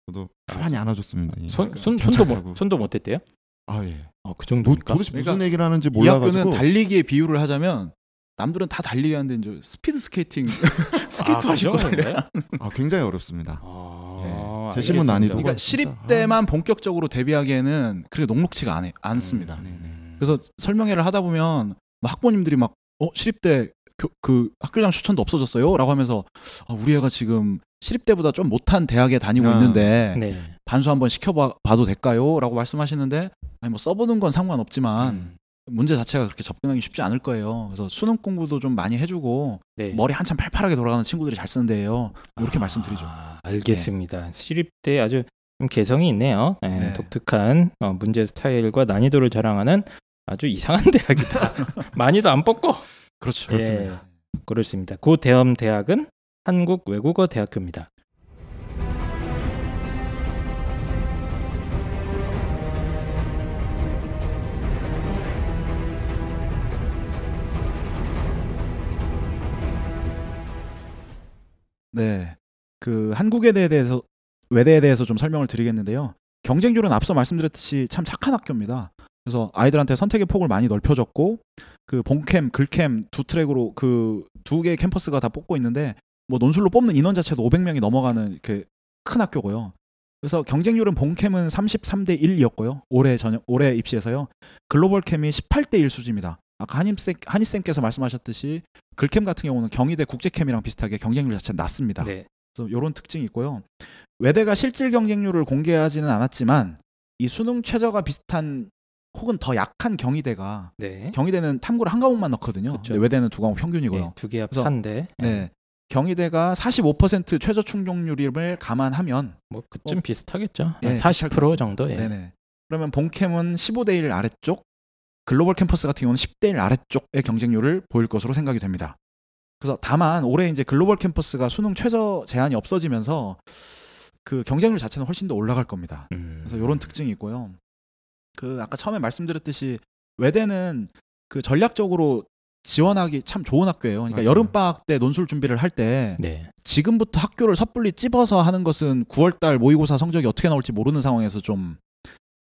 저도 가만히 안아줬습니다. 예. 손, 손 좀 손도. 못 손도 못 했대요? 아 예. 어, 그 도, 정도입니까? 도대체 무슨 그러니까 얘기를 하는지 이 몰라가지고 학교는 달리기의 비유를 하자면 남들은 다 달리기 하는데 이제 스피드 스케이팅 스케이트 아, 하시고? 달려요. 아 굉장히 어렵습니다. 아, 예. 제시문 난이도가 그러니까 진짜, 시립대만 본격적으로 대비하기에는 그렇게 녹록치가 않, 않습니다. 네, 네. 그래서 설명회를 하다 보면 막 학부모님들이 막 어, 시립대 교- 그 학교장 추천도 없어졌어요 라고 하면서 아, 우리 애가 지금 시립대보다 좀 못한 대학에 다니고 아, 있는데 네. 반수 한번 시켜봐도 될까요?라고 말씀하시는데 아니 뭐 써보는 건 상관없지만 음. 문제 자체가 그렇게 접근하기 쉽지 않을 거예요. 그래서 수능 공부도 좀 많이 해주고 네. 머리 한참 팔팔하게 돌아가는 친구들이 잘 쓰는 데예요. 이렇게 아, 말씀드리죠. 알겠습니다. 시립대 아주 좀 개성이 있네요. 네, 네. 독특한 어, 문제 스타일과 난이도를 자랑하는 아주 이상한 대학이다. 많이도 안 뽑고 그렇죠. 그렇습니다. 그렇습니다. 고 대험 대학은 한국 외국어 대학교입니다. 네. 그 한국에 대해서 외대에 대해서 좀 설명을 드리겠는데요. 경쟁률은 앞서 말씀드렸듯이 참 착한 학교입니다. 그래서 아이들한테 선택의 폭을 많이 넓혀줬고 그 본캠, 글캠 두 트랙으로 그 두 개의 캠퍼스가 다 뽑고 있는데 뭐 논술로 뽑는 인원 자체도 500명이 넘어가는 이렇게 큰 학교고요. 그래서 경쟁률은 본캠은 33대 1이었고요. 올해 전형 올해 입시에서요. 글로벌 캠이 18대 1 수준입니다. 아까 한임쌤 한이쌤께서 말씀하셨듯이 글캠 같은 경우는 경희대 국제캠이랑 비슷하게 경쟁률 자체는 낮습니다. 네. 그래서 이런 특징이 있고요. 외대가 실질 경쟁률을 공개하지는 않았지만 이 수능 최저가 비슷한 혹은 더 약한 경희대가 네. 경희대는 탐구를 한 과목만 넣거든요. 근데 외대는 두 과목 평균이고요. 두개 합 그래서- 4인데. 네. 경희대가 45% 최저 충족률을 감안하면 뭐 그쯤 비슷하겠죠. 예, 40% 비슷할 정도. 예. 네네. 그러면 본캠은 15대 1 아래쪽, 글로벌 캠퍼스 같은 경우는 10대 1 아래쪽의 경쟁률을 보일 것으로 생각이 됩니다. 그래서 다만 올해 이제 글로벌 캠퍼스가 수능 최저 제한이 없어지면서 그 경쟁률 자체는 훨씬 더 올라갈 겁니다. 음. 그래서 이런 특징이 있고요. 그 아까 처음에 말씀드렸듯이 외대는 그 전략적으로 지원하기 참 좋은 학교예요. 그러니까. 여름 방학 때 논술 준비를 할때 네. 지금부터 학교를 섣불리 찝어서 하는 것은 9월 달 모의고사 성적이 어떻게 나올지 모르는 상황에서 좀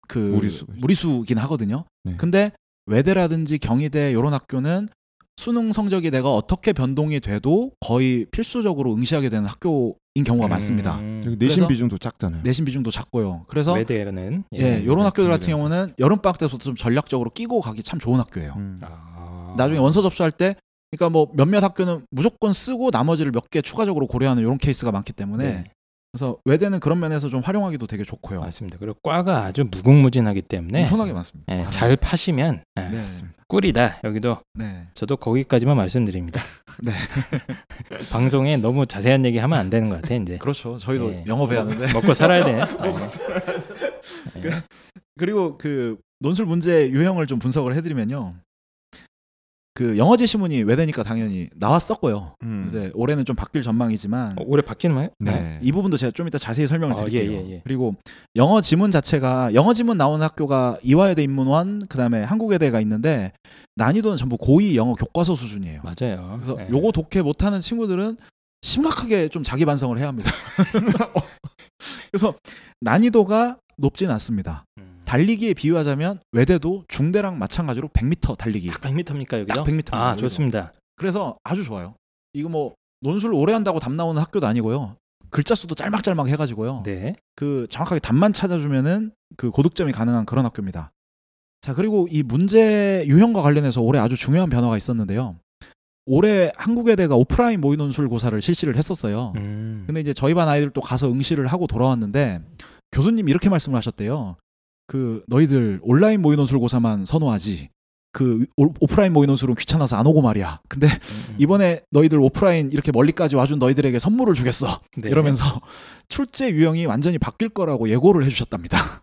그 무리수가 있죠. 무리수긴 하거든요. 네. 근데 외대라든지 경희대 이런 학교는 수능 성적이 내가 어떻게 변동이 돼도 거의 필수적으로 응시하게 되는 학교인 경우가 많습니다. 음. 여기 내신 비중도 작잖아요. 내신 비중도 작고요. 그래서 외대는 예, 이런 학교들 같은. 경우는 여름 방학 때부터 좀 전략적으로 끼고 가기 참 좋은 학교예요. 음. 아. 나중에 원서 접수할 때 그러니까 뭐 몇몇 학교는 무조건 쓰고 나머지를 몇 개 추가적으로 고려하는 이런 케이스가 많기 때문에 네. 그래서 외대는 그런 면에서 좀 활용하기도 되게 좋고요. 맞습니다. 그리고 과가 아주 무궁무진하기 때문에 엄청나게 많습니다. 예, 잘 파시면 예, 네. 꿀이다. 여기도 네. 저도 거기까지만 말씀드립니다. 네. 방송에 너무 자세한 얘기 하면 안 되는 것 같아 이제. 그렇죠. 저희도 예. 영업해야 하는데. 먹고 살아야 돼. 예. 예. 그리고 그 논술 문제 유형을 좀 분석을 해드리면요. 그 영어 제 시문이 외대니까 당연히 나왔었고요. 음. 이제 올해는 좀 바뀔 전망이지만 어, 올해 바뀌는 거예요? 네. 이 부분도 제가 좀 이따 자세히 설명을 아, 드릴게요. 예, 예, 예. 그리고 영어 지문 자체가 영어 지문 나오는 학교가 이화여대 인문원 그다음에 한국외대가 있는데 난이도는 전부 고2 영어 교과서 수준이에요. 맞아요. 그래서 예. 요거 독해 못 하는 친구들은 심각하게 좀 자기 반성을 해야 합니다. 그래서 난이도가 높진 않습니다. 음. 달리기에 비유하자면 외대도 중대랑 마찬가지로 100m 달리기. 딱 100m입니까 여기도? 딱 100m 입니다, 아 여기도. 좋습니다. 그래서 아주 좋아요. 이거 뭐 논술 오래 한다고 답 나오는 학교도 아니고요. 글자 수도 짤막짤막 해가지고요. 네. 그 정확하게 답만 찾아주면은 그 고득점이 가능한 그런 학교입니다. 자 그리고 이 문제 유형과 관련해서 올해 아주 중요한 변화가 있었는데요. 올해 한국외대가 오프라인 모의 논술 고사를 실시를 했었어요. 음. 근데 이제 저희 반 아이들도 가서 응시를 하고 돌아왔는데 교수님 이렇게 말씀을 하셨대요. 그 너희들 온라인 모의 논술 고사만 선호하지. 그 오- 오프라인 모의 논술은 귀찮아서 안 오고 말이야. 근데 음, 음. 이번에 너희들 오프라인 이렇게 멀리까지 와준 너희들에게 선물을 주겠어. 네. 이러면서 출제 유형이 완전히 바뀔 거라고 예고를 해주셨답니다.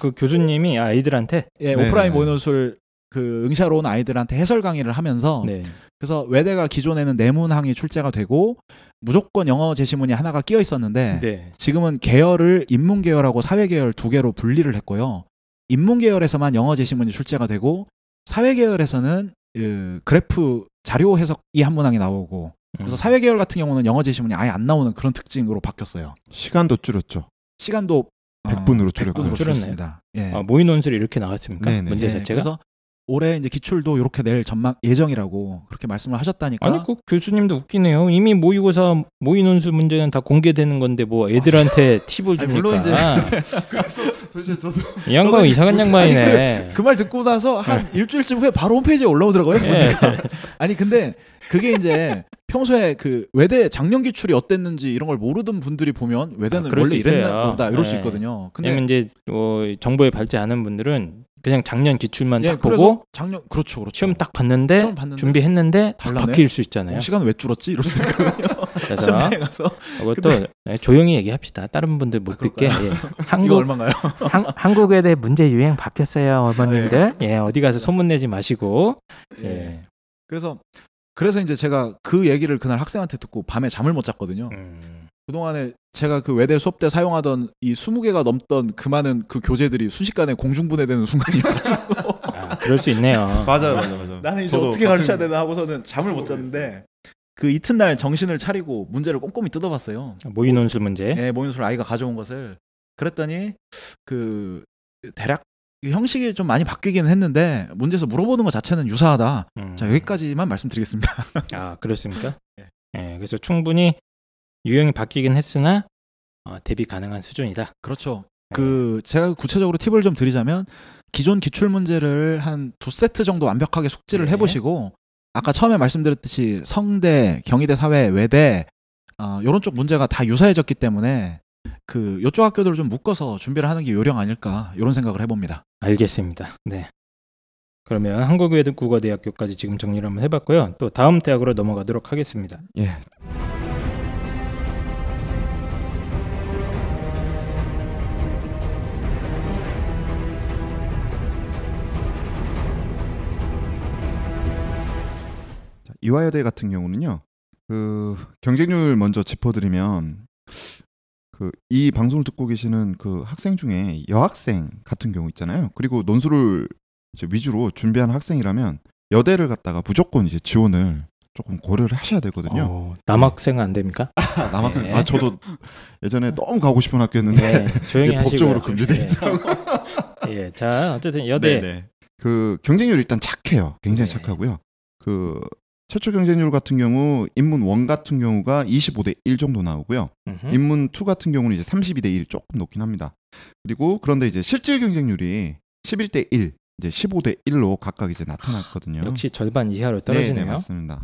그 교수님이 아이들한테 예, 네. 오프라인 모의 논술 그 응시하러 온 아이들한테 해설 강의를 하면서 네. 그래서 외대가 기존에는 내문항이 출제가 되고 무조건 영어 제시문이 하나가 끼어 있었는데 네. 지금은 계열을 인문 계열하고 사회 계열 두 개로 분리를 했고요. 인문 계열에서만 영어 제시문이 출제가 되고 사회 계열에서는 그 그래프 자료 해석이 한 문항이 나오고 그래서 음. 사회 계열 같은 경우는 영어 제시문이 아예 안 나오는 그런 특징으로 바뀌었어요. 시간도 줄였죠. 시간도 100분으로 100분으로 줄였고요. 줄였습니다. 예. 아, 모의 논술이 이렇게 나왔습니까? 네네. 문제 예, 자체가? 그래서 올해 이제 기출도 이렇게 낼 전망 예정이라고 그렇게 말씀을 하셨다니까. 아니 그 교수님도 웃기네요. 이미 모의고사 모의 논술 문제는 다 공개되는 건데 뭐 애들한테 팁을 아니, 줍니까? 물론 이제 사실 저도 이 양반 이상한 양반이네. 그말 듣고 나서 한 일주일쯤 후에 바로 홈페이지에 올라오더라고요. 예. 문제가. 아니 근데 그게 이제 평소에 그 외대 작년 기출이 어땠는지 이런 걸 모르던 분들이 보면 외대는 아, 원래 수 있어요. 이랬나 보다 이럴 수 예. 있거든요. 근데 이제 어, 정보에 밝지 않은 분들은 그냥 작년 기출만 예, 딱 보고 작년 그렇죠, 그렇죠. 시험 딱 봤는데 시험 봤는데 준비했는데 딱 달라네? 바뀔 수 있잖아요. 어, 시간 왜 줄었지? 이럴 수도 있거든요. 그래서 가서 이것도 네, 조용히 얘기합시다. 다른 분들 못 듣게. 예. 한국 얼마인가요? 한, 한국외대 문제 유행 바뀌었어요, 어머님들. 예, 어디 가서 소문 내지 마시고. 예. 예. 그래서 그래서 이제 제가 그 얘기를 그날 학생한테 듣고 밤에 잠을 못 잤거든요. 음. 그동안에 제가 그 외대 수업 때 사용하던 이 20개가 넘던 그 많은 그 교재들이 순식간에 공중분해되는 순간이어가지고 아, 그럴 수 있네요. 맞아요, 맞아요, 맞아요. 나는 이제 저도 어떻게 가르쳐야 되나 하고서는 잠을 못 잤는데 그 이튿날 정신을 차리고 문제를 꼼꼼히 뜯어봤어요. 모의 논술 문제. 예, 모의술 아이가 가져온 것을 그랬더니 그 대략 이 형식이 좀 많이 바뀌기는 했는데 문제에서 물어보는 것 자체는 유사하다. 음. 자 여기까지만 말씀드리겠습니다. 아 그렇습니까? 예. 예, 그래서 충분히 유형이 바뀌긴 했으나 어, 대비 가능한 수준이다. 그렇죠. 그 제가 구체적으로 팁을 좀 드리자면 기존 기출 문제를 한 두 세트 정도 완벽하게 숙지를 네. 해보시고 아까 처음에 말씀드렸듯이 성대, 경희대 사회, 외대 어, 이런 쪽 문제가 다 유사해졌기 때문에 그 요쪽 학교들을 좀 묶어서 준비를 하는 게 요령 아닐까 이런 생각을 해봅니다. 알겠습니다. 네. 그러면 한국외국어대학교까지 지금 정리를 한번 해봤고요. 또 다음 대학으로 넘어가도록 하겠습니다. 예. 이화여대 같은 경우는요. 그 경쟁률 먼저 짚어드리면 그 이 방송을 듣고 계시는 그 학생 중에 여학생 같은 경우 있잖아요. 그리고 논술을 이제 위주로 준비하는 학생이라면 여대를 갔다가 무조건 이제 지원을 조금 고려를 하셔야 되거든요. 어, 남학생은 안 됩니까? 아, 남학생. 네. 아 저도 예전에 너무 가고 싶은 학교였는데 네. 법적으로 금지돼 예. 예, 자 어쨌든 여대 네네. 그 경쟁률이 일단 착해요. 굉장히 네. 착하고요. 그 최초 경쟁률 같은 경우 인문 1 같은 경우가 25대 1 정도 나오고요. 음흠. 인문 2 같은 경우는 이제 32대 1 조금 높긴 합니다. 그리고 그런데 이제 실질 경쟁률이 11대 1, 이제 15대 1로 각각 이제 나타났거든요. 역시 절반 이하로 네, 떨어지네요. 네, 맞습니다.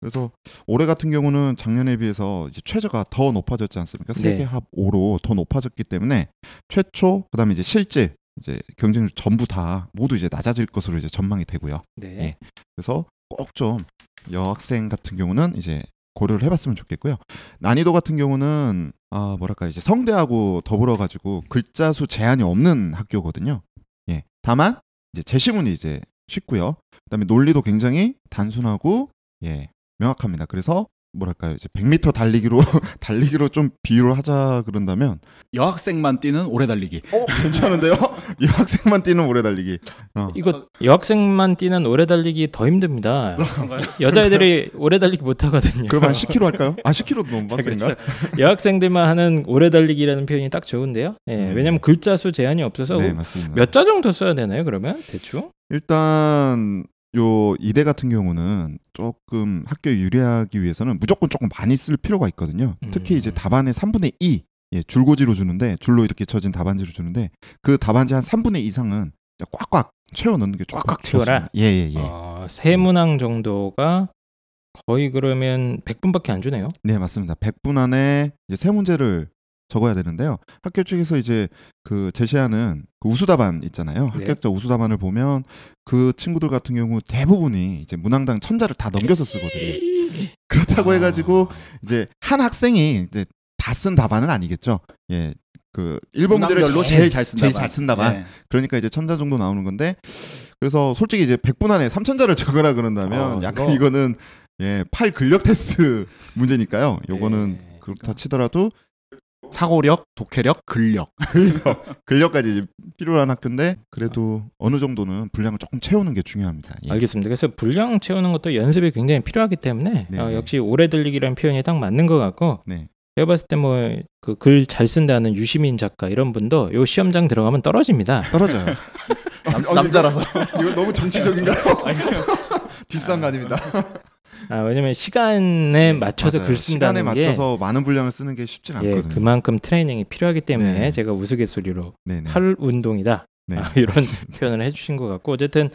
그래서 올해 같은 경우는 작년에 비해서 이제 최저가 더 높아졌지 않습니까? 네. 세계 합 5로 더 높아졌기 때문에 최초 그다음에 이제 실질 이제 경쟁률 전부 다 모두 이제 낮아질 것으로 이제 전망이 되고요. 네. 예. 그래서 꼭 좀 여학생 같은 경우는 이제 고려를 해봤으면 좋겠고요. 난이도 같은 경우는 아 뭐랄까 이제 성대하고 더불어 가지고 글자 수 제한이 없는 학교거든요. 예. 다만 이제 제시문이 이제 쉽고요. 그다음에 논리도 굉장히 단순하고 예 명확합니다. 그래서 뭐랄까요 이제 100m 달리기로 달리기로 좀 비유를 하자 그런다면 여학생만 뛰는 오래 달리기. 어 괜찮은데요? 이 학생만 뛰는 오래 달리기. 어. 이거 여학생만 뛰는 오래 달리기 더 힘듭니다. 여자애들이 오래 달리기 못 하거든요. 그럼 한 10km 할까요? 아 10km도 너무 빡센가? 여학생들만 하는 오래 달리기라는 표현이 딱 좋은데요. 예, 음. 왜냐면 글자 수 제한이 없어서 네 맞습니다. 몇자 정도 써야 되나요? 그러면 대충? 일단 요 이대 같은 경우는 조금 학교에 유리하기 위해서는 무조건 조금 많이 쓸 필요가 있거든요. 특히 이제 음. 답안의 3분의 2 예, 줄고지로 주는데 줄로 이렇게 쳐진 답안지로 주는데 그 답안지 한 3분의 2 이상은 꽉꽉 채워 넣는 게 꽉꽉 채워라? 좋습니다. 예, 예, 예. 어, 세 문항 정도가 거의 그러면 100분밖에 안 주네요. 네, 맞습니다. 100분 안에 이제 세 문제를 적어야 되는데요. 학교 측에서 이제 그 제시하는 그 우수 답안 있잖아요. 네. 합격자 우수 답안을 보면 그 친구들 같은 경우 대부분이 이제 문항당 천자를 다 넘겨서 쓰거든요. 그렇다고 아. 해가지고 이제 한 학생이 이제 다 쓴 답안은 아니겠죠. 예, 그 1번 문제를 문항별로 제일 잘 쓴다. 제일 잘 쓴다 반. 네. 그러니까 이제 천자 정도 나오는 건데 그래서 솔직히 이제 100분 안에 3천자를 적으라 그런다면 어, 약간 이거- 이거... 는 예, 팔 근력 테스트 문제니까요. 요거는 네. 그렇다 치더라도 사고력, 독해력, 근력. 근력 근력까지 필요한 학교인데 그래도 어느 정도는 분량을 조금 채우는 게 중요합니다. 예. 알겠습니다. 그래서 분량 채우는 것도 연습이 굉장히 필요하기 때문에 네. 어, 역시 오래 들리기라는 표현이 딱 맞는 것 같고 네. 제가 봤을 때 뭐 그 글 잘 쓴다는 유시민 작가 이런 분도 요 시험장 들어가면 떨어집니다. 떨어져요. 남, 남자라서. 이거 너무 정치적인가요? 뒷산 거 아닙니다. 아, 왜냐면 시간에 맞춰서 맞아요. 글 쓴다는 시간에 게 맞춰서 많은 분량을 쓰는 게 쉽진 예, 않거든요. 그만큼 트레이닝이 필요하기 때문에 네. 제가 우스갯소리로 네네. 팔 운동이다 네. 아, 이런 표현을 해주신 것 같고 어쨌든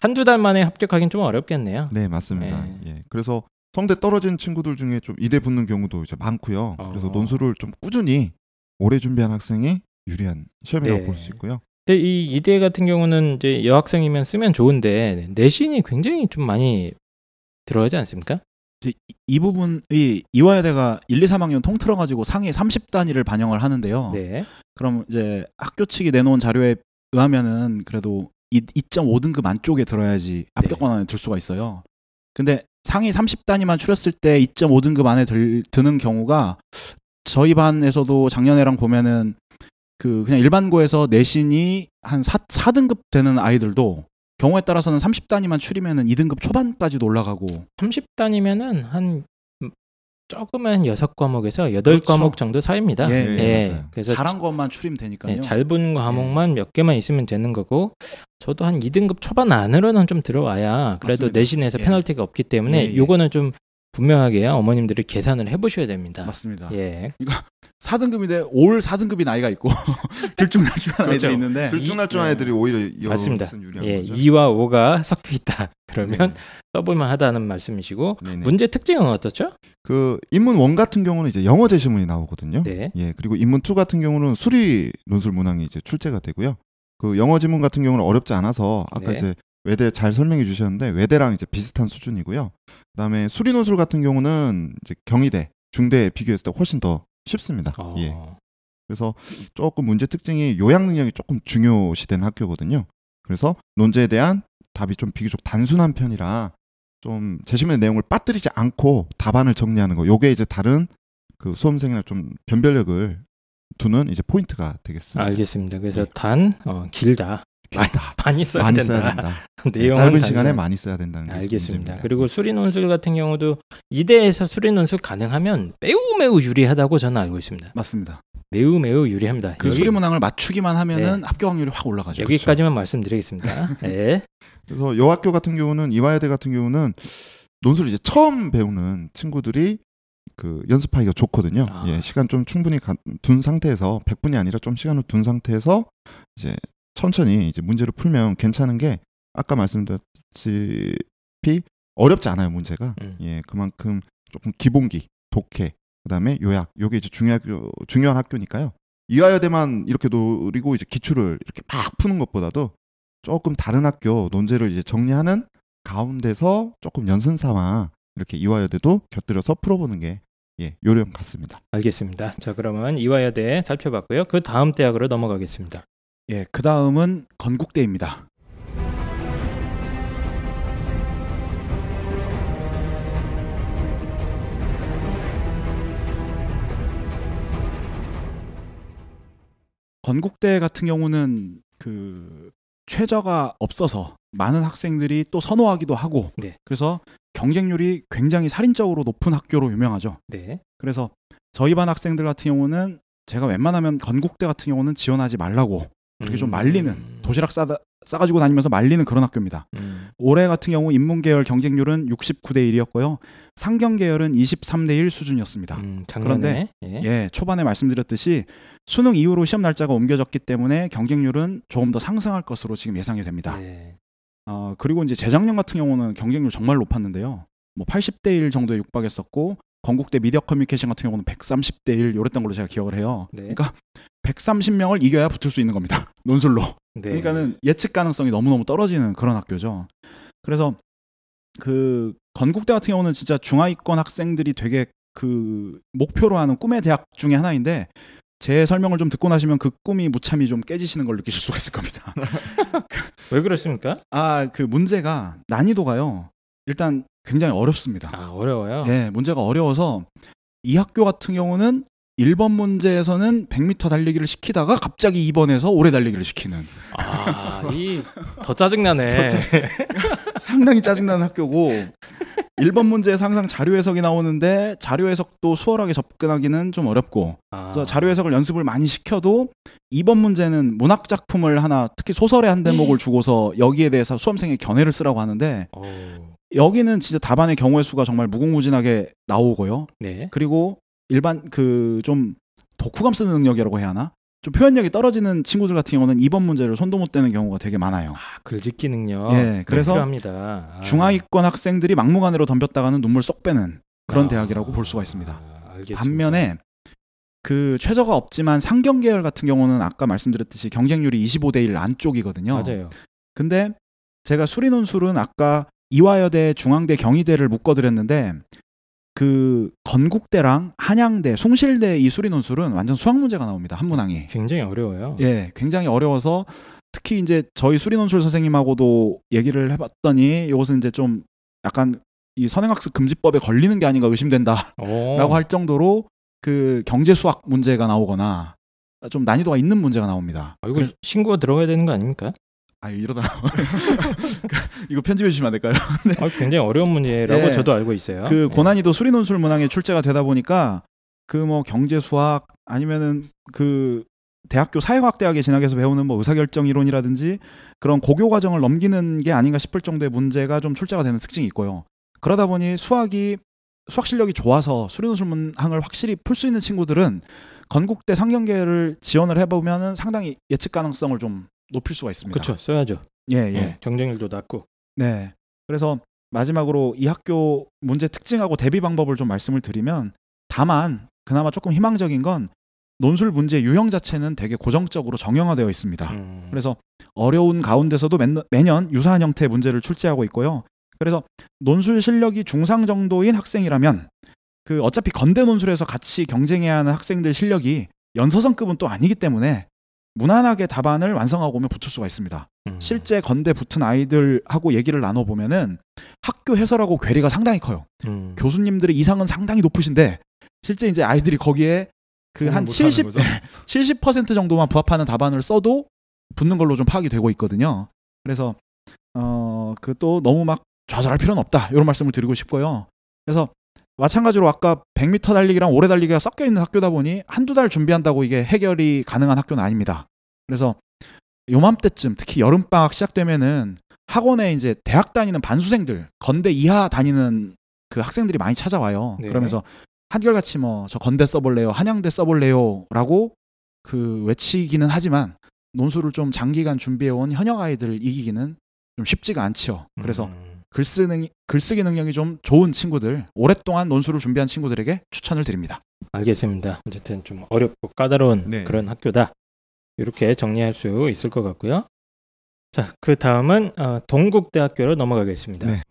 한두 달 만에 합격하기는 좀 어렵겠네요. 네 맞습니다. 네. 예. 그래서 성대 떨어진 친구들 중에 좀 이대 붙는 경우도 이제 많고요. 그래서 어. 논술을 좀 꾸준히 오래 준비한 학생이 유리한 시험이라고 네. 볼수 있고요. 근데 이 이대 같은 경우는 이제 여학생이면 쓰면 좋은데 내신이 굉장히 좀 많이 들어가지 않습니까? 이- 이 부분이 이화여대가 1, 2, 3학년 통틀어 가지고 상위 30단위를 반영을 하는데요. 네. 그럼 이제 학교 측이 내놓은 자료에 의하면은 그래도 2.5등급 안쪽에 들어야지 합격 네. 권한에 들 수가 있어요. 근데 상위 30단위만 추렸을 때 2.5등급 안에 들, 드는 경우가 저희 반에서도 작년에랑 보면은 그 그냥 일반고에서 내신이 한 4, 4등급 되는 아이들도 경우에 따라서는 30단위만 추리면은 2등급 초반까지도 올라가고 30단이면은 한 조그만 여섯 과목에서 여덟 그렇죠. 과목 정도 사이입니다. 예, 예, 예. 그래서 잘한 것만 추리면 되니까요. 네, 잘본 과목만 몇 개만 있으면 되는 거고 저도 한 2등급 초반 안으로는 좀 들어와야 그래도 맞습니다. 내신에서 예. 페널티가 없기 때문에 예, 예. 요거는 좀 분명하게 어머님들이 계산을 해보셔야 됩니다. 맞습니다. 예, 4등급인데 올 4등급이 나이가 있고 들쭉날쭉한 그렇죠. 애들이 있는데 들쭉날쭉한 이- 애들이 오히려 여- 맞습니다. 예, 거죠. 2와 5가 섞여 있다. 그러면 네. 써볼만 하다는 말씀이시고 네네. 문제 특징은 어떻죠? 그 인문 원 같은 경우는 이제 영어 제시문이 나오거든요. 네. 예, 그리고 인문 2 같은 경우는 수리 논술 문항이 이제 출제가 되고요. 그 영어 지문 같은 경우는 어렵지 않아서 아까 네. 이제 외대 잘 설명해 주셨는데 외대랑 이제 비슷한 수준이고요. 그다음에 수리 논술 같은 경우는 이제 경희대, 중대에 비교했을 때 훨씬 더 쉽습니다. 어, 예. 그래서 조금 문제 특징이 요약 능력이 조금 중요시되는 학교거든요. 그래서 논제에 대한 답이 좀 비교적 단순한 편이라 좀 제시문의 내용을 빠뜨리지 않고 답안을 정리하는 거. 요게 이제 다른 그 수험생이나 좀 변별력을 두는 이제 포인트가 되겠습니다. 알겠습니다. 그래서 예. 단 어, 길다. 길다. 많이 써야 많이 된다. 써야 된다. 네, 내용은 짧은 단순- 시간에 많이 써야 된다는 게 알겠습니다. 문제입니다. 그리고 수리 논술 같은 경우도 이대에서 수리 논술 가능하면 매우 매우 유리하다고 저는 알고 있습니다. 맞습니다. 매우 매우 유리합니다. 그 여기- 수리 문항을 맞추기만 하면은 네. 합격 확률이 확 올라가죠. 여기까지만 말씀드리겠습니다. 예. 그래서 여 학교 같은 경우는 이화여대 같은 경우는 논술을 이제 처음 배우는 친구들이 그 연습하기가 좋거든요. 아. 예, 시간 좀 충분히 가- 둔 상태에서 100분이 아니라 좀 시간을 둔 상태에서 이제 천천히 이제 문제를 풀면 괜찮은 게 아까 말씀드렸다시피 어렵지 않아요 문제가. 음. 예, 그만큼 조금 기본기, 독해, 그다음에 요약, 요게 이제 중요한 학교, 중요한 학교니까요. 이화여대만 이렇게 노리고 이제 기출을 이렇게 막 푸는 것보다도 조금 다른 학교 논제를 이제 정리하는 가운데서 조금 연습 삼아 이렇게 이화여대도 곁들여서 풀어보는 게 예, 요령 같습니다. 알겠습니다. 자, 그러면 이화여대 살펴봤고요. 그 다음 대학으로 넘어가겠습니다. 예, 그 다음은 건국대입니다. 건국대 같은 경우는 그 최저가 없어서 많은 학생들이 또 선호하기도 하고 네. 그래서 경쟁률이 굉장히 살인적으로 높은 학교로 유명하죠. 네. 그래서 저희 반 학생들 같은 경우는 제가 웬만하면 건국대 같은 경우는 지원하지 말라고 그렇게 좀 음. 말리는 도시락 싸다 싸가지고 다니면서 말리는 그런 학교입니다. 음. 올해 같은 경우 인문 계열 경쟁률은 69대 1이었고요. 상경 계열은 23대 1 수준이었습니다. 음, 작년에 예. 예, 초반에 말씀드렸듯이 수능 이후로 시험 날짜가 옮겨졌기 때문에 경쟁률은 조금 더 상승할 것으로 지금 예상이 됩니다. 네. 어, 그리고 이제 재작년 같은 경우는 경쟁률 정말 높았는데요. 뭐 80대 1 정도에 육박했었고 건국대 미디어 커뮤니케이션 같은 경우는 130대 1 요랬던 걸로 제가 기억을 해요. 네. 그러니까 130명을 이겨야 붙을 수 있는 겁니다. 논술로. 네. 그러니까는 예측 가능성이 너무너무 떨어지는 그런 학교죠. 그래서 그 건국대 같은 경우는 진짜 중하위권 학생들이 되게 그 목표로 하는 꿈의 대학 중에 하나인데 제 설명을 좀 듣고 나시면 그 꿈이 무참히 좀 깨지시는 걸 느끼실 수가 있을 겁니다. 왜 그렇습니까? 아, 그 문제가 난이도가요. 일단 굉장히 어렵습니다. 아, 어려워요. 예, 문제가 어려워서 이 학교 같은 경우는 1번 문제에서는 100m 달리기를 시키다가 갑자기 2번에서 오래 달리기를 시키는 아, 이 더 짜증나네. 더 짜- 상당히 짜증나는 학교고 1번 문제에서 항상 자료 해석이 나오는데 자료 해석도 수월하게 접근하기는 좀 어렵고 아. 그래서 자료 해석을 연습을 많이 시켜도 2번 문제는 문학 작품을 하나 특히 소설의 한 대목을 주고서 여기에 대해서 수험생의 견해를 쓰라고 하는데 오. 여기는 진짜 답안의 경우의 수가 정말 무궁무진하게 나오고요. 네. 그리고 일반 그 좀 독후감 쓰는 능력이라고 해야 하나? 좀 표현력이 떨어지는 친구들 같은 경우는 2번 문제를 손도 못 대는 경우가 되게 많아요. 아, 글짓기 능력. 예, 그래서 필요합니다. 아. 중하위권 학생들이 막무가내로 덤볐다가는 눈물 쏙 빼는 그런 아. 대학이라고 볼 수가 있습니다. 아. 반면에 그 최저가 없지만 상경 계열 같은 경우는 아까 말씀드렸듯이 경쟁률이 25대 1 안쪽이거든요. 맞아요. 근데 제가 수리 논술은 아까 이화여대, 중앙대, 경희대를 묶어드렸는데 그 건국대랑 한양대, 숭실대 이 수리 논술은 완전 수학 문제가 나옵니다. 한 문항이. 굉장히 어려워요. 예, 굉장히 어려워서 특히 이제 저희 수리 논술 선생님하고도 얘기를 해봤더니 이것은 이제 좀 약간 이 선행학습 금지법에 걸리는 게 아닌가 의심된다라고 오. 할 정도로 그 경제 수학 문제가 나오거나 좀 난이도가 있는 문제가 나옵니다. 아, 이거 신고가 들어가야 되는 거 아닙니까? 아 이러다 이거 편집해 주시면 안 될까요? 어, 굉장히 어려운 문제라고 네. 저도 알고 있어요. 그 네. 고난이도 수리논술 문항에 출제가 되다 보니까 그 뭐 경제 수학 아니면은 그 대학교 사회과학 대학에 진학해서 배우는 뭐 의사결정 이론이라든지 그런 고교 과정을 넘기는 게 아닌가 싶을 정도의 문제가 좀 출제가 되는 특징이 있고요. 그러다 보니 수학이 수학 실력이 좋아서 수리논술 문항을 확실히 풀 수 있는 친구들은 건국대 상경계를 지원을 해보면은 상당히 예측 가능성을 좀 높일 수가 있습니다. 그렇죠. 써야죠. 예, 예. 예, 경쟁률도 낮고. 네. 그래서 마지막으로 이 학교 문제 특징하고 대비 방법을 좀 말씀을 드리면 다만 그나마 조금 희망적인 건 논술 문제 유형 자체는 되게 고정적으로 정형화되어 있습니다. 음. 그래서 어려운 가운데서도 매, 매년 유사한 형태의 문제를 출제하고 있고요. 그래서 논술 실력이 중상 정도인 학생이라면 그 어차피 건대 논술에서 같이 경쟁해야 하는 학생들 실력이 연서성급은 또 아니기 때문에 무난하게 답안을 완성하고 오면 붙을 수가 있습니다. 음. 실제 건대 붙은 아이들하고 얘기를 나눠 보면은 학교 해설하고 괴리가 상당히 커요. 음. 교수님들의 이상은 상당히 높으신데 실제 이제 아이들이 거기에 그 한 70, 70% 정도만 부합하는 답안을 써도 붙는 걸로 좀 파악이 되고 있거든요. 그래서 어 그 또 너무 막 좌절할 필요는 없다 이런 말씀을 드리고 싶고요. 그래서 마찬가지로 아까 100m 달리기랑 오래 달리기가 섞여 있는 학교다 보니 한두 달 준비한다고 이게 해결이 가능한 학교는 아닙니다. 그래서 요맘때쯤 특히 여름 방학 시작되면은 학원에 이제 대학 다니는 반수생들 건대 이하 다니는 그 학생들이 많이 찾아와요. 네. 그러면서 한결같이 뭐 저 건대 써볼래요, 한양대 써볼래요라고 그 외치기는 하지만 논술을 좀 장기간 준비해온 현역 아이들을 이기기는 좀 쉽지가 않지요. 그래서 음. 글쓰는 글쓰기 능력이 좀 좋은 친구들, 오랫동안 논술을 준비한 친구들에게 추천을 드립니다. 알겠습니다. 어쨌든 좀 어렵고 까다로운 네. 그런 학교다. 이렇게 정리할 수 있을 것 같고요. 자, 그 다음은 어, 동국대학교로 넘어가겠습니다. 네.